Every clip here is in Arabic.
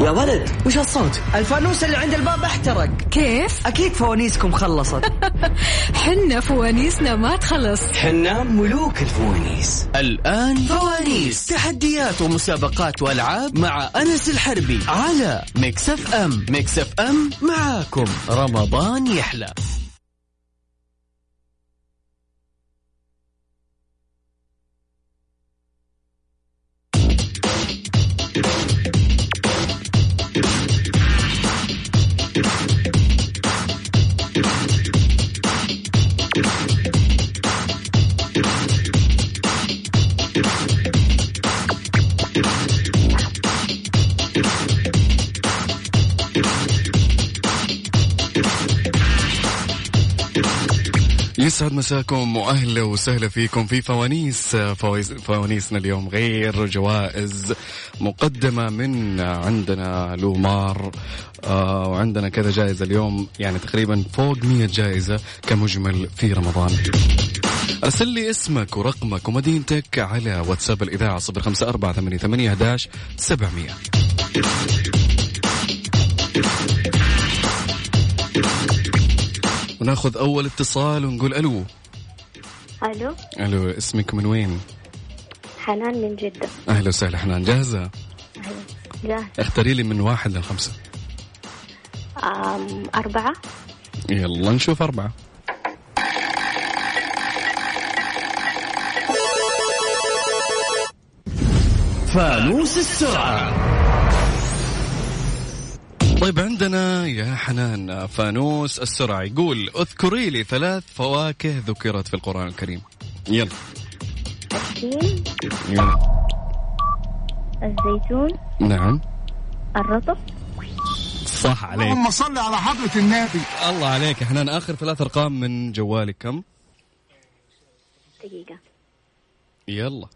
يا ولد وش هالصوت؟ الفانوس اللي عند الباب احترق. كيف؟ أكيد فوانيسكم خلصت. حنا فوانيسنا ما تخلص. حنا ملوك الفوانيس. الآن فوانيس. تحديات ومسابقات وألعاب مع أنس الحربي على Mix FM. Mix FM معاكم. رمضان يحلى. يسعد مساكم وأهلا وسهلا فيكم في فوانيس فوانيس فوانيسنا اليوم غير جوائز مقدمة من عندنا لومار آه وعندنا كذا جائزة اليوم يعني تقريبا فوق 100 جائزة كمجمل في رمضان. أرسل لي اسمك ورقمك ومدينتك على واتساب الإذاعة 054 11 700 وناخذ أول اتصال ونقول ألو. ألو. ألو اسمك من وين؟ حنان من جدة. أهلا وسهلا حنان. جاهزة؟ جاهز اختاري لي من واحد لخمسة. أم أربعة. يلا نشوف أربعة. فانوس السرعة. طيب عندنا يا حنان فانوس السرعه يقول اذكري لي ثلاث فواكه ذكرت في القرآن الكريم. يلا. التين يلا الزيتون. نعم. الرطب. صح عليك. اللهم صل على حضرة النبي. الله عليك يا حنان. آخر ثلاث أرقام من جوالك. كم؟ دقيقة. يلا.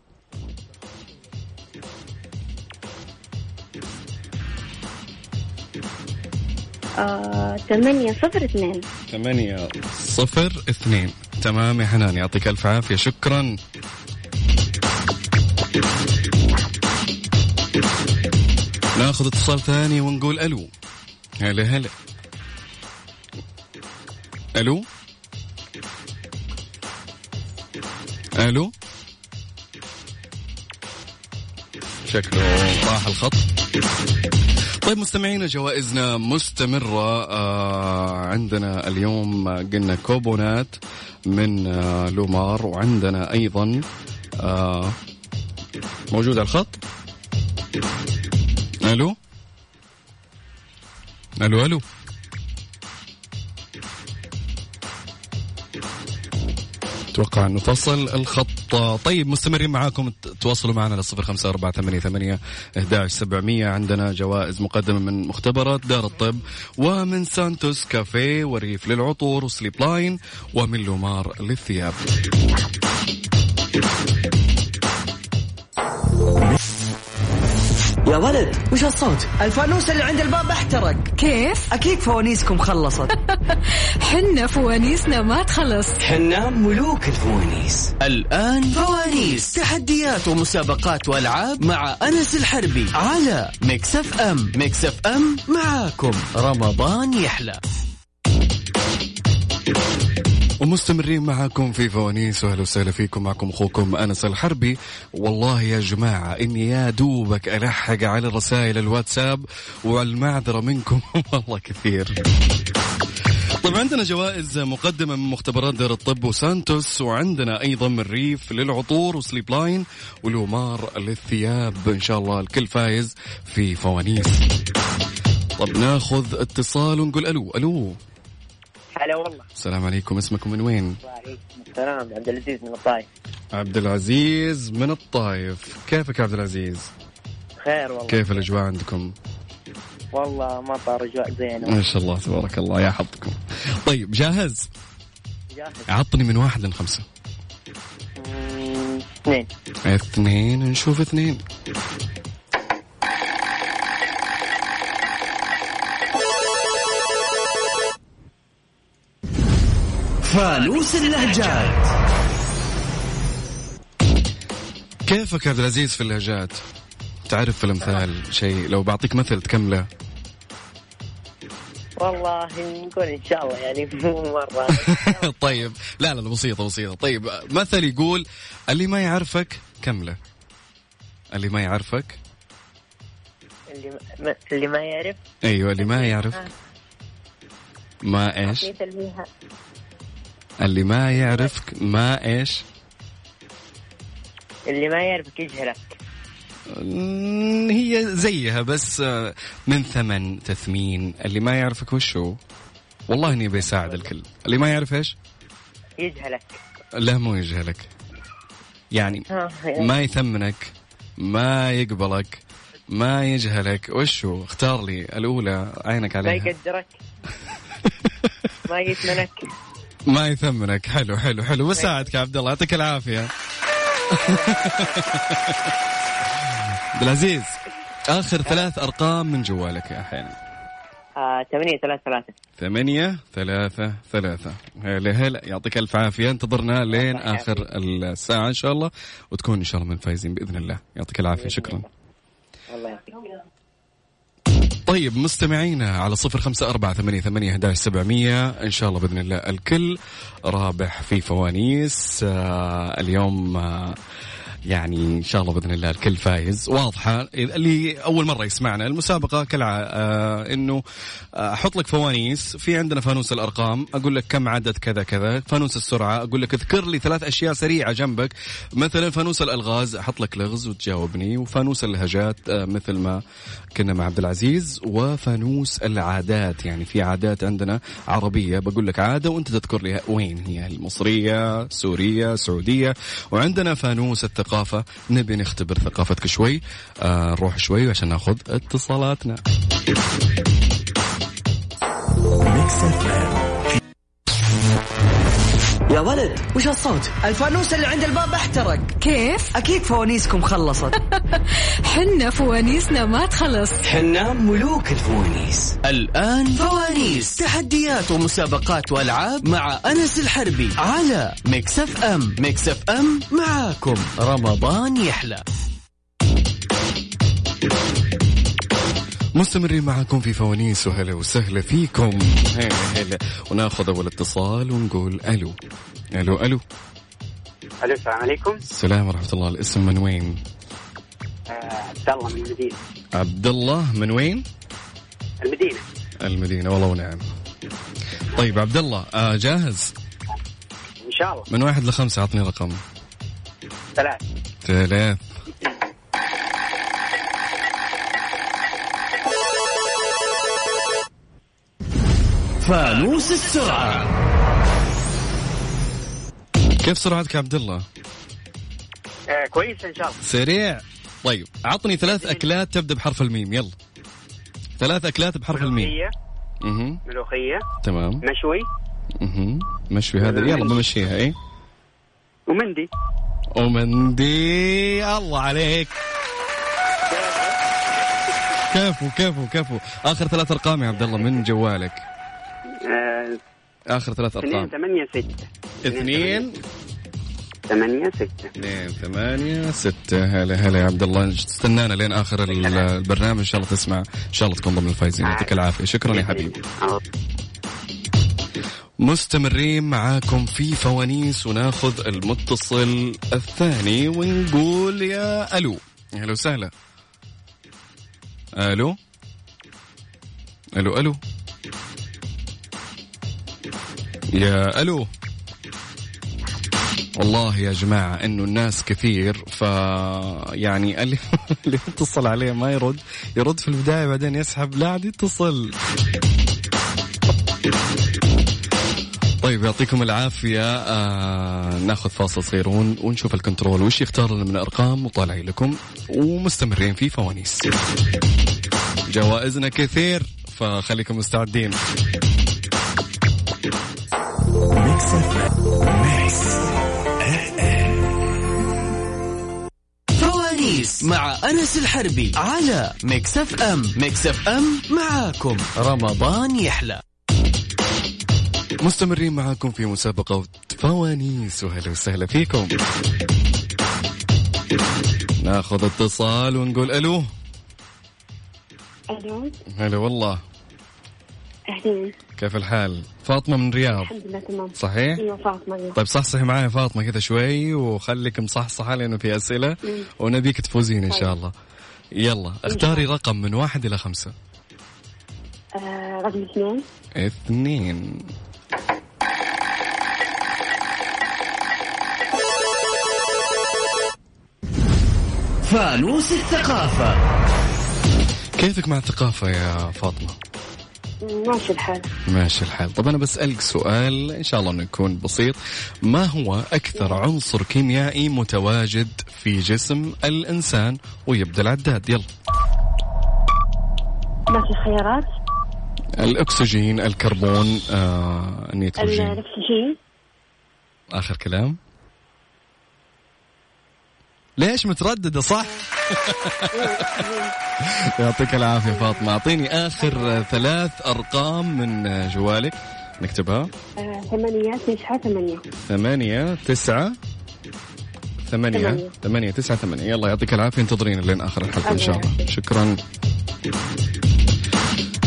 ثمانية صفر اثنين. ثمانية صفر اثنين. تمام يا حنان يعطيك ألف عافية. شكرا. ناخذ اتصال ثاني ونقول ألو. هلا هلا. ألو؟ ألو؟ شكله راح الخط. طيب مستمعينا جوائزنا مستمرة. آه عندنا اليوم قلنا كوبونات من آه لومار وعندنا أيضا آه موجود على الخط. ألو؟ ألو ألو. أتوقع أنه فصل الخط. طيب مستمرين معاكم. تواصلوا معنا على صفر خمسة أربعة ثمانية, ثمانية سبعمية. عندنا جوائز مقدمة من مختبرات دار الطب ومن Santos Cafe وريف للعطور و Sleep Line ومن لومار للثياب. يا ولد وش هالصوت؟ الفانوس اللي عند الباب احترق. كيف؟ أكيد فوانيسكم خلصت. حنا فوانيسنا ما تخلص. حنا ملوك الفوانيس. الآن فوانيس. تحديات ومسابقات وألعاب مع أنس الحربي على Mix FM. Mix FM معاكم. رمضان يحلى. ومستمرين معاكم في فوانيس وأهلا وسهلا فيكم. معكم أخوكم أنس الحربي. والله يا جماعة إني يا دوبك ألحق على رسائل الواتساب والمعذرة منكم. والله كثير. طيب عندنا جوائز مقدمة من مختبرات دار الطب و Santos وعندنا أيضا من ريف للعطور و Sleep Line ولومار للثياب. إن شاء الله الكل فايز في فوانيس. طب ناخذ اتصال ونقول ألو ألو. هلا والله. السلام عليكم. اسمكم من وين؟ وعليكم السلام عبد العزيز من الطايف. عبد العزيز من الطايف. كيفك يا عبد العزيز؟ خير والله. كيف الأجواء عندكم؟ والله مطر أجواء زينة. ما شاء الله تبارك الله. يا حظكم. طيب جاهز؟ جاهز. عطني من واحد لخمسة. مم، اثنين. اثنين نشوف اثنين. فانوس اللهجات. كيفك يا عبد العزيز في اللهجات؟ تعرف في الأمثال شيء؟ لو بعطيك مثل تكمله. والله نقول إن شاء الله يعني مو مرة. طيب. لا لا بسيطة بسيطة. طيب مثل يقول اللي ما يعرفك كمله. اللي ما يعرفك. اللي ما, اللي ما يعرف؟ أيوه اللي ما يعرفك ما إيش؟ اللي ما يعرفك ما إيش؟ اللي ما يعرفك يجهلك. هي زيها بس آه، من ثمن تثمين. اللي ما يعرفك وشو والله إني بيساعد الكل. اللي ما يعرف إيش؟ يجهلك. لا مو يجهلك. يعني يعني. ما يثمنك ما يقبلك ما يجهلك. وشو اختار لي الأولى. عينك ما عليها يقدرك. ما يثمنك. ما يثمنك حلو حلو حلو. بساعدك يا عبد الله. يعطيك العافية. عبد العزيز آخر ثلاث أرقام من جوالك يا حين. آه، ثمانية ثلاثة ثلاثة. ثمانية ثلاثة ثلاثة. هلا هلا. يعطيك ألف عافية. انتظرنا لين آخر الساعة إن شاء الله وتكون إن شاء الله من الفايزين بإذن الله. يعطيك العافية. شكرا. الله يعطيك طيب مستمعينا على صفر خمسة أربعة ثمانية ثمانية أحداش سبعمية. إن شاء الله بإذن الله الكل رابح في فوانيس. آه اليوم آه يعني إن شاء الله بإذن الله الكل فايز. واضحة. اللي أول مرة يسمعنا المسابقة كالعاده آه إنه آه، أحط لك فوانيس. في عندنا فانوس الأرقام. أقول لك كم عدد كذا كذا. فانوس السرعة. أقول لك اذكر لي ثلاث أشياء سريعة جنبك. مثلا فانوس الألغاز. أحط لك لغز وتجاوبني. وفانوس اللهجات آه، مثل ما كنا مع عبد العزيز. وفانوس العادات. يعني في عادات عندنا عربية. بقول لك عادة وأنت تذكر لي وين هي. المصرية سورية سعودية. وعندنا فانوس الثقافه نبي نختبر ثقافتك شوي. آه نروح شوي عشان ناخذ اتصالاتنا. يا ولد وش الصوت؟ الفانوس اللي عند الباب احترق. كيف؟ أكيد فوانيسكم خلصت. حنا فوانيسنا ما تخلص. حنا ملوك الفوانيس. الآن فوانيس. تحديات ومسابقات وألعاب مع أنس الحربي على Mix FM. Mix FM معاكم. رمضان يحلى. مستمرين معكم في فوانيس وهلا وسهلا فيكم. هلا هلا. وناخذ أول اتصال ونقول ألو. ألو ألو. ألو السلام عليكم. السلام ورحمة الله. الاسم من وين؟ عبد الله من المدينة. عبد الله من وين؟ المدينة. المدينة والله ونعم طيب عبد الله آه جاهز؟ إن شاء الله. من واحد لخمسة عطني رقم. ثلاث ثلاث فانوس السرعة. كيف سرعتك يا عبد الله؟ آه كويس إن شاء الله. سريع. طيب عطني ثلاث أكلات تبدأ بحرف الميم يلا. ثلاث أكلات بحرف الميم. ملوخية. أها ملوخية. تمام. مشوي. أها مشوي هذا يلا بمشيها إيه؟ ومندي. ومندي. الله عليك. كفو كفو كفو. آخر ثلاث أرقام يا عبد الله من جوالك. آخر ثلاث اثنين ارقام ثمانية ستة. اثنين. ثمانية ستة. اثنين ثمانية ستة. هلا هلا يا عبد الله. استنانا لين آخر ال- البرنامج. إن شاء الله تسمع. إن شاء الله تكون ضمن الفايزين. يعطيك العافية. شكرا يا حبيبي. مستمرين معاكم في فوانيس وناخذ المتصل الثاني ونقول يا ألو. أهلا وسهلا. ألو؟ ألو ألو. يا ألو. والله يا جماعة إنه الناس كثير ف يعني اللي يتصل عليه ما يرد يرد في البداية بعدين يسحب لا عاد يتصل. طيب يعطيكم العافية. آه ناخذ فاصل صغير ون- ونشوف الكنترول. وش يختار لنا من أرقام وطالعين لكم ومستمرين في فوانيس. جوائزنا كثير فخليكم مستعدين. فوانيس مع أنس الحربي على Mix FM. Mix FM معاكم. رمضان يحلى. مستمرين معاكم في مسابقة فوانيس. وهلا وسهلا فيكم. ناخذ اتصال ونقول ألو. ألو. هلا والله. أهلين. كيف الحال؟ فاطمة من رياض الحمد لله تمام. صحيح؟ أيوه فاطمة أيوة. طيب صحصحي معايا فاطمة كذا شوي وخليك مصحصحة لأنه في أسئلة ونبيك تفوزين إن شاء الله. يلا اختاري رقم من واحد إلى خمسة. آه رقم اثنين. اثنين. فانوس الثقافة. كيفك مع الثقافة يا فاطمة؟ ماشي الحال. ماشي الحال. طب أنا بسألك سؤال إن شاء الله أنه يكون بسيط. ما هو أكثر عنصر كيميائي متواجد في جسم الإنسان ويبدأ العداد؟ يلا. ماشي خيارات؟ الأكسجين الكربون آه، النيتروجين. الأكسجين. آخر كلام. ليش مترددة؟ صح. يعطيك العافية فاطمة. أعطيني آخر ثلاث أرقام من جوالك. نكتبها. آه، ثمانية تسعة ثمانية. ثمانية تسعة ثمانية ثمانية. ثمانية تسعة ثمانية. يلا يعطيك العافية. انتظرين لين آخر الحلقة إن شاء الله. شكرا.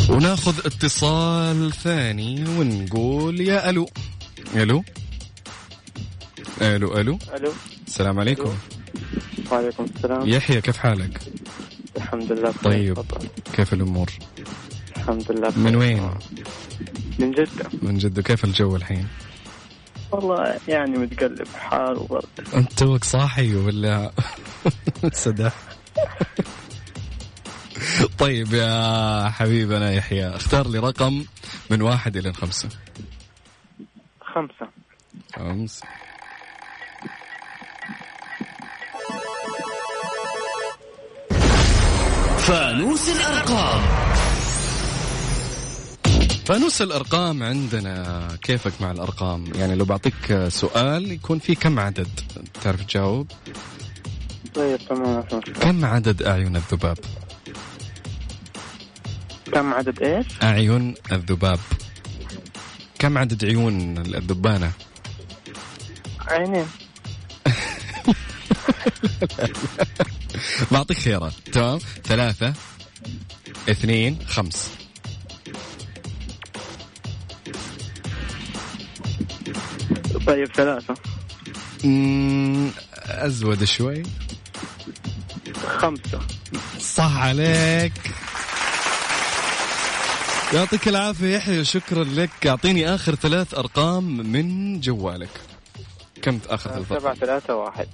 وناخذ اتصال ثاني ونقول يا ألو. ألو. ألو ألو. ألو. السلام عليكم. وعليكم السلام. يحيى كيف حالك؟ الحمد لله بخير. طيب تفضل. كيف الأمور؟ الحمد لله بخير. من وين؟ من جدة. من جدة. كيف الجو الحين؟ والله يعني متقلب حار وبرد أنت توك صاحي ولا سدح طيب يا حبيبنا يحيى اختار لي رقم من واحد إلى خمسة. خمسة. خمسة. فانوس الأرقام. فانوس الأرقام عندنا كيفك مع الأرقام؟ يعني لو بعطيك سؤال يكون فيه كم عدد؟ تعرف تجاوب؟ طيب تمام. كم عدد أعين الذباب؟ كم عدد إيش؟ أعين الذباب. كم عدد عيون الذبانة؟ عينين. بعطيك خيارات. تمام؟ ثلاثة اثنين خمس. طيب ثلاثة. مم، أزود شوي. خمسة. صح عليك. يعطيك العافية يحيى شكرا لك. أعطيني آخر ثلاث أرقام من جوالك. كم آخر ثلاث أرقام؟ سبعة ثلاثة واحد.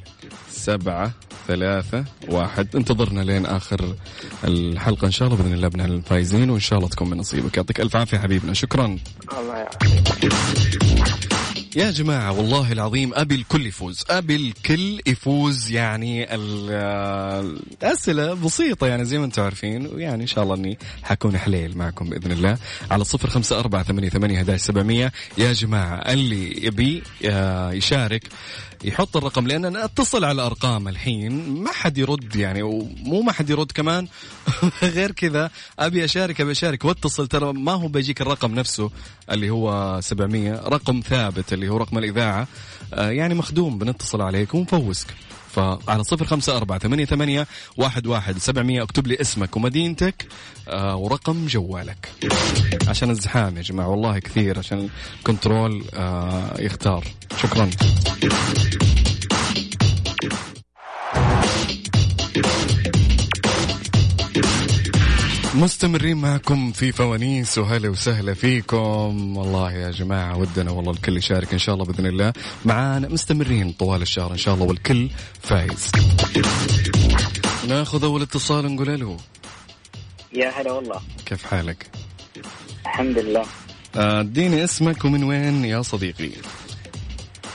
سبعة. ثلاثة واحد. انتظرنا لين آخر الحلقة إن شاء الله بإذن الله بنعلن الفايزين وإن شاء الله تكون من نصيبك يعطيك ألف عافية حبيبنا. شكرا. الله يعافيك. يا جماعة والله العظيم أبي الكل يفوز. أبي الكل يفوز يعني ال- الأسئلة بسيطة يعني زي ما أنتم عارفين ويعني إن شاء الله أني حكون حليل معكم بإذن الله. على صفر خمسة أربعة ثمانية ثمانية سبعمية. يا جماعة اللي يبي آه، يشارك يحط الرقم لأن أنا أتصل على ارقام الحين. ما حد يرد يعني ومو ما حد يرد كمان. غير كذا أبي أشارك أبي أشارك. واتصل ترى ما هو بيجيك الرقم نفسه اللي هو 700 رقم ثابت اللي هو رقم الإذاعة آه، يعني مخدوم بنتصل عليك ونفوزك. فعلى صفر خمسة أربعة ثمانية ثمانية واحد واحد سبعمية اكتب لي اسمك ومدينتك آه ورقم جوالك. عشان الزحام يا جماعة والله كثير عشان الكنترول آه يختار. شكرا. مستمرين معكم في فوانيس وهلا وسهلا فيكم. والله يا جماعة ودنا والله الكل يشارك إن شاء الله بإذن الله معانا. مستمرين طوال الشهر إن شاء الله والكل فايز. ناخذ أول اتصال نقول ألو. يا هلا والله. كيف حالك؟ الحمد لله. آه، اديني اسمك ومن وين يا صديقي؟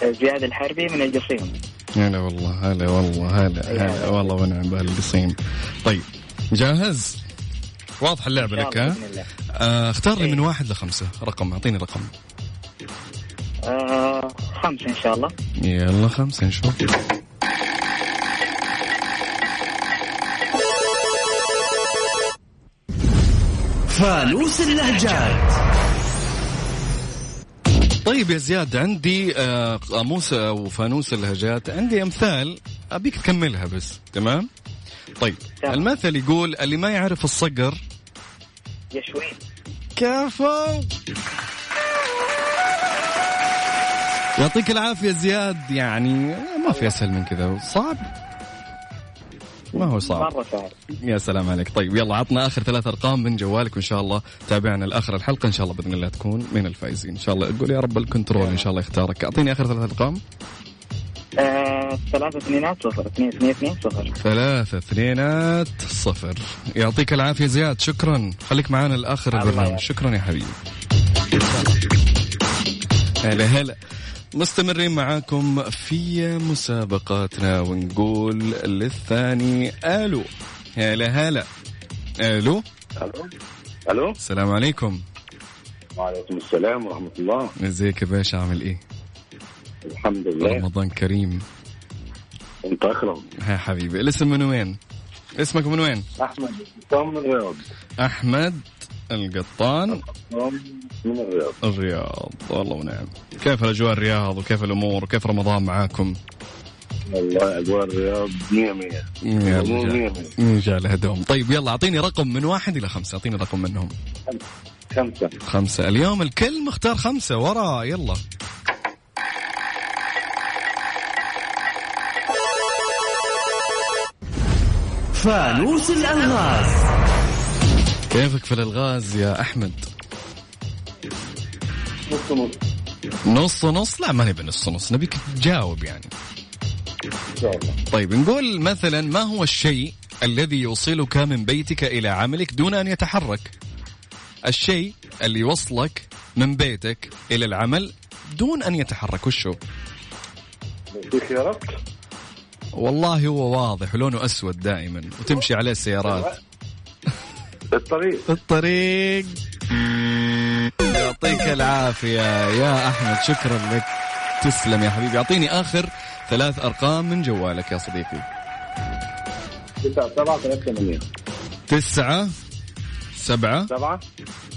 زياد الحربي من الجصيم هلا والله هلا والله هلا هلا والله ونعم بهالقصيم طيب جاهز؟ واضح اللعبة لك ها؟ آه، اختار لي من واحد لخمسة. رقم أعطيني رقم. آه خمسة إن شاء الله. يلا خمسة نشوف فانوس اللهجات. طيب يا زياد عندي آه، قاموس أو فانوس اللهجات عندي أمثال أبيك تكملها بس تمام؟ طيب تمام. المثل يقول اللي ما يعرف الصقر يشوي كفو. يعطيك العافية زياد يعني ما في أسهل من كذا. صعب؟ ما هو صعب. مرة صعب. يا سلام عليك. طيب يلا عطنا آخر ثلاث أرقام من جوالك وإن شاء الله تابعنا لآخر الحلقة. إن شاء الله بإذن الله تكون من الفائزين. إن شاء الله قول يا رب الكنترول إن شاء الله يختارك. أعطيني آخر ثلاث أرقام. ثلاثة اثنينات صفر. اثنين اثنين اثنين صفر. ثلاثة اثنينات صفر. يعطيك العافية زياد. شكرا. خليك معنا لآخر الله البرنامج. شكرا يا حبيبي. هلا هلا. مستمرين معاكم في مسابقاتنا. ونقول للثاني ألو. هلا هلا. ألو. ألو. ألو. السلام عليكم. وعليكم السلام ورحمة الله. إزيك يا باشا؟ عامل إيه؟ الحمد لله. رمضان كريم. انت اكرم يا حبيبي. الاسم من وين؟ اسمك من وين؟ أحمد. قطام من الرياض. أحمد القطان. من الرياض. الرياض. والله ونعم. كيف الأجواء الرياض وكيف الأمور؟ وكيف رمضان معاكم؟ والله أجواء الرياض 100 100 يا الأمور 100 رجال. 100 ان شاء الله هدوم طيب يلا أعطيني رقم من واحد إلى خمسة. أعطيني رقم منهم. خمسة. خمسة. اليوم الكل مختار خمسة. ورا يلا. فانوس الألغاز. كيفك في الألغاز يا أحمد؟ نص نص. نص نص؟ لا ما نبي نص نص نبيك تجاوب يعني. ان شاء الله طيب نقول مثلا ما هو الشيء الذي يوصلك من بيتك إلى عملك دون أن يتحرك؟ الشيء اللي يوصلك من بيتك إلى العمل دون أن يتحرك وش هو؟ في خيارات والله هو واضح ولونه أسود دائما وتمشي عليه السيارات. الطريق. الطريق. يعطيك العافية. يا أحمد شكرا لك. تسلم يا حبيبي. أعطيني آخر ثلاث أرقام من جوالك يا صديقي. 9 7 3 8 تسعة سبعة. 7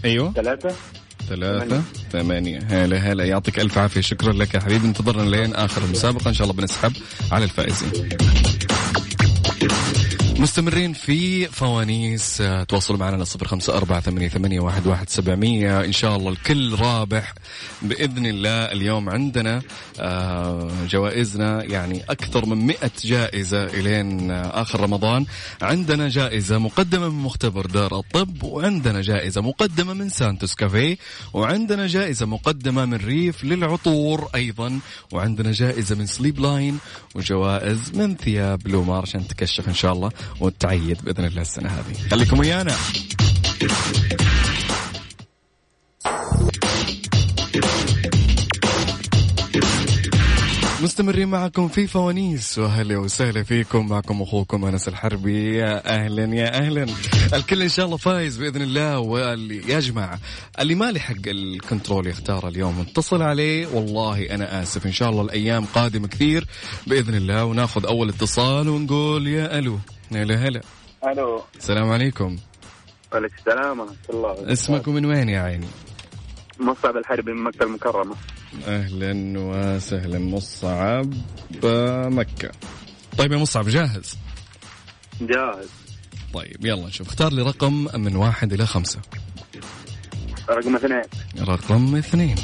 أيوه. 3 ثلاثة ثمانية. هلا هلا. يعطيك ألف عافية. شكرا لك يا حبيبي. انتظرنا لين آخر المسابقة. إن شاء الله بنسحب على الفائزين. مستمرين في فوانيس. آه، تواصلوا معنا على صفر خمسة أربعة ثمانية, ثمانية واحد, واحد سبعمية. إن شاء الله الكل رابح بإذن الله. اليوم عندنا آه، جوائزنا يعني أكثر من مئة جائزة إلين آه، آخر رمضان. عندنا جائزة مقدمة من مختبر دار الطب وعندنا جائزة مقدمة من Santos Cafe وعندنا جائزة مقدمة من ريف للعطور أيضا وعندنا جائزة من Sleep Line وجوائز من ثياب لومار عشان تكشف إن شاء الله. وتعيد بإذن الله السنة هذه. خليكم ويانا. مستمرين معكم في فوانيس وأهلا وسهلا فيكم. معكم أخوكم أنس الحربي. يا أهلا يا أهلا. الكل إن شاء الله فايز بإذن الله. واللي يا جماعة اللي ما لحق الكنترول يختار اليوم اتصل عليه. والله أنا آسف. إن شاء الله الأيام قادمة كثير بإذن الله. وناخذ أول اتصال ونقول يا ألو. هلا هلا. ألو. السلام عليكم. وعليكم السلام ورحمة الله اسمك من وين يا عيني؟ مصعب الحربي من مكة المكرمة. أهلا وسهلا مصعب مكة. طيب يا مصعب جاهز؟ جاهز. طيب يلا نشوف اختار لي رقم من واحد إلى خمسة. رقم اثنين. رقم اثنين.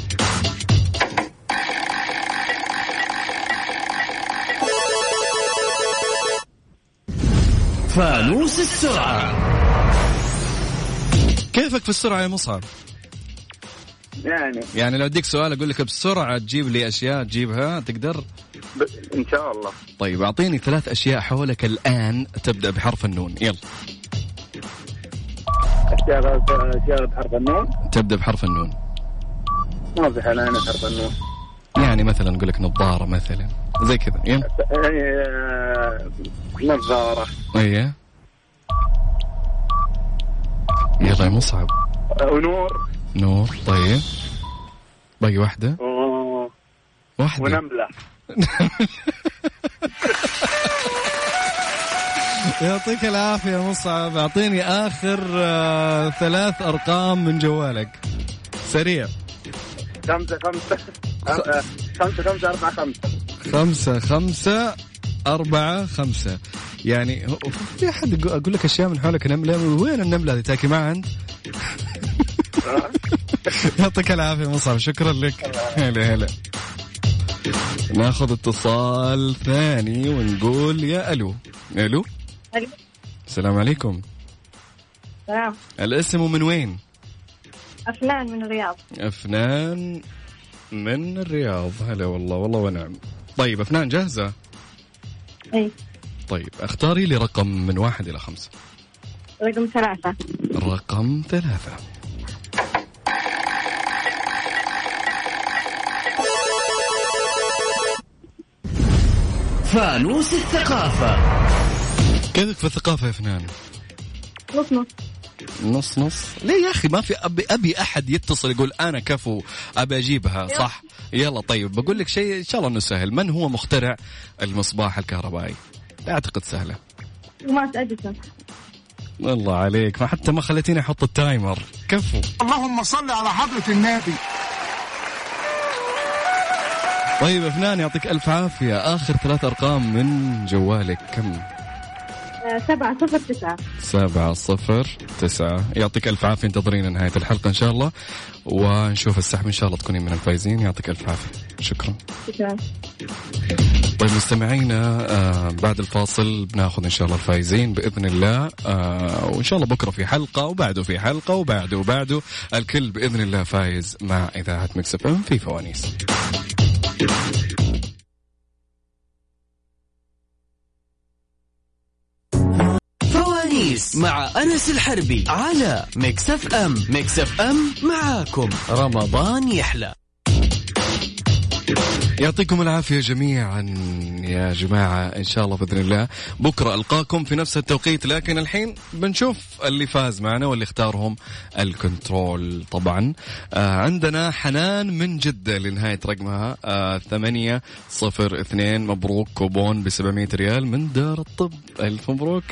فانوس السرعة. كيفك في السرعة يا مصعب؟ يعني. يعني لو أديك سؤال أقول لك بسرعة تجيب لي أشياء تجيبها تقدر؟ ب... إن شاء الله. طيب أعطيني ثلاث أشياء حولك الآن تبدأ بحرف النون. يلا. أشياء أشياء بحرف النون؟ تبدأ بحرف النون. ما في حال أنا بحرف النون. يعني مثلا نقول لك نظارة مثلا. زي كذا يلا آه، نظارة. إيه. يلا يا مصعب ونور نور طيب. باقي واحدة؟ و- واحدة. ونملة. يعطيك العافية يا مصعب أعطيني آخر آه ثلاث أرقام من جوالك. سريع. خمسة خمسة. خمسة خمسة أربعة خمسة. خمسة خمسة أربعة خمسة. يعني في أحد أقول لك أشياء من حولك نملة؟ وين النملة هذه؟ تاكي معها أنت؟ يعطيك العافية مصعب شكرا لك. هلا هلا. ناخذ اتصال ثاني ونقول يا ألو. ألو؟ ألو. السلام عليكم. سلام الاسم ومن وين؟ أفنان من الرياض. أفنان من الرياض. هلا والله والله ونعم. طيب أفنان جاهزة؟ أي. طيب اختاري لي رقم من واحد إلى خمسة. رقم ثلاثة. رقم ثلاثة. فانوس الثقافة. كيفك في الثقافة يا فنان؟ نص نص. نص نص. ليه يا أخي؟ ما في أبي, أبي أحد يتصل يقول أنا كفو أبي أجيبها صح؟ يلا طيب بقول لك شيء إن شاء الله أنه سهل. من هو مخترع المصباح الكهربائي؟ أعتقد سهلة. توماس أديسون الله عليك ما حتى ما خليتيني أحط التايمر. كفو. اللهم صل على حضرة النبي. طيب يا فنان يعطيك ألف عافية. آخر ثلاث أرقام من جوالك. كم؟ سبعة صفر تسعة. سبعة صفر تسعة. يعطيك ألف عافية انتظرينا نهاية الحلقة إن شاء الله. ونشوف السحب إن شاء الله تكونين من الفايزين. يعطيك ألف عافية. شكرا. شكرا. طيب مستمعينا آه بعد الفاصل بناخذ إن شاء الله الفايزين بإذن الله. آه وإن شاء الله بكرة في حلقة وبعده في حلقة وبعده وبعده. الكل بإذن الله فايز مع إذاعة Mix FM في فوانيس. فوانيس مع أنس الحربي على ام Mix FM معاكم. رمضان يحلى. يعطيكم العافية جميعا يا جماعة إن شاء الله بإذن الله. بكرة ألقاكم في نفس التوقيت لكن الحين بنشوف اللي فاز معنا واللي اختارهم الكنترول. طبعا آه عندنا حنان من جدة لنهاية رقمها آه ثمانية صفر اثنين مبروك كوبون ب 700 ريال من دار الطب. ألف مبروك.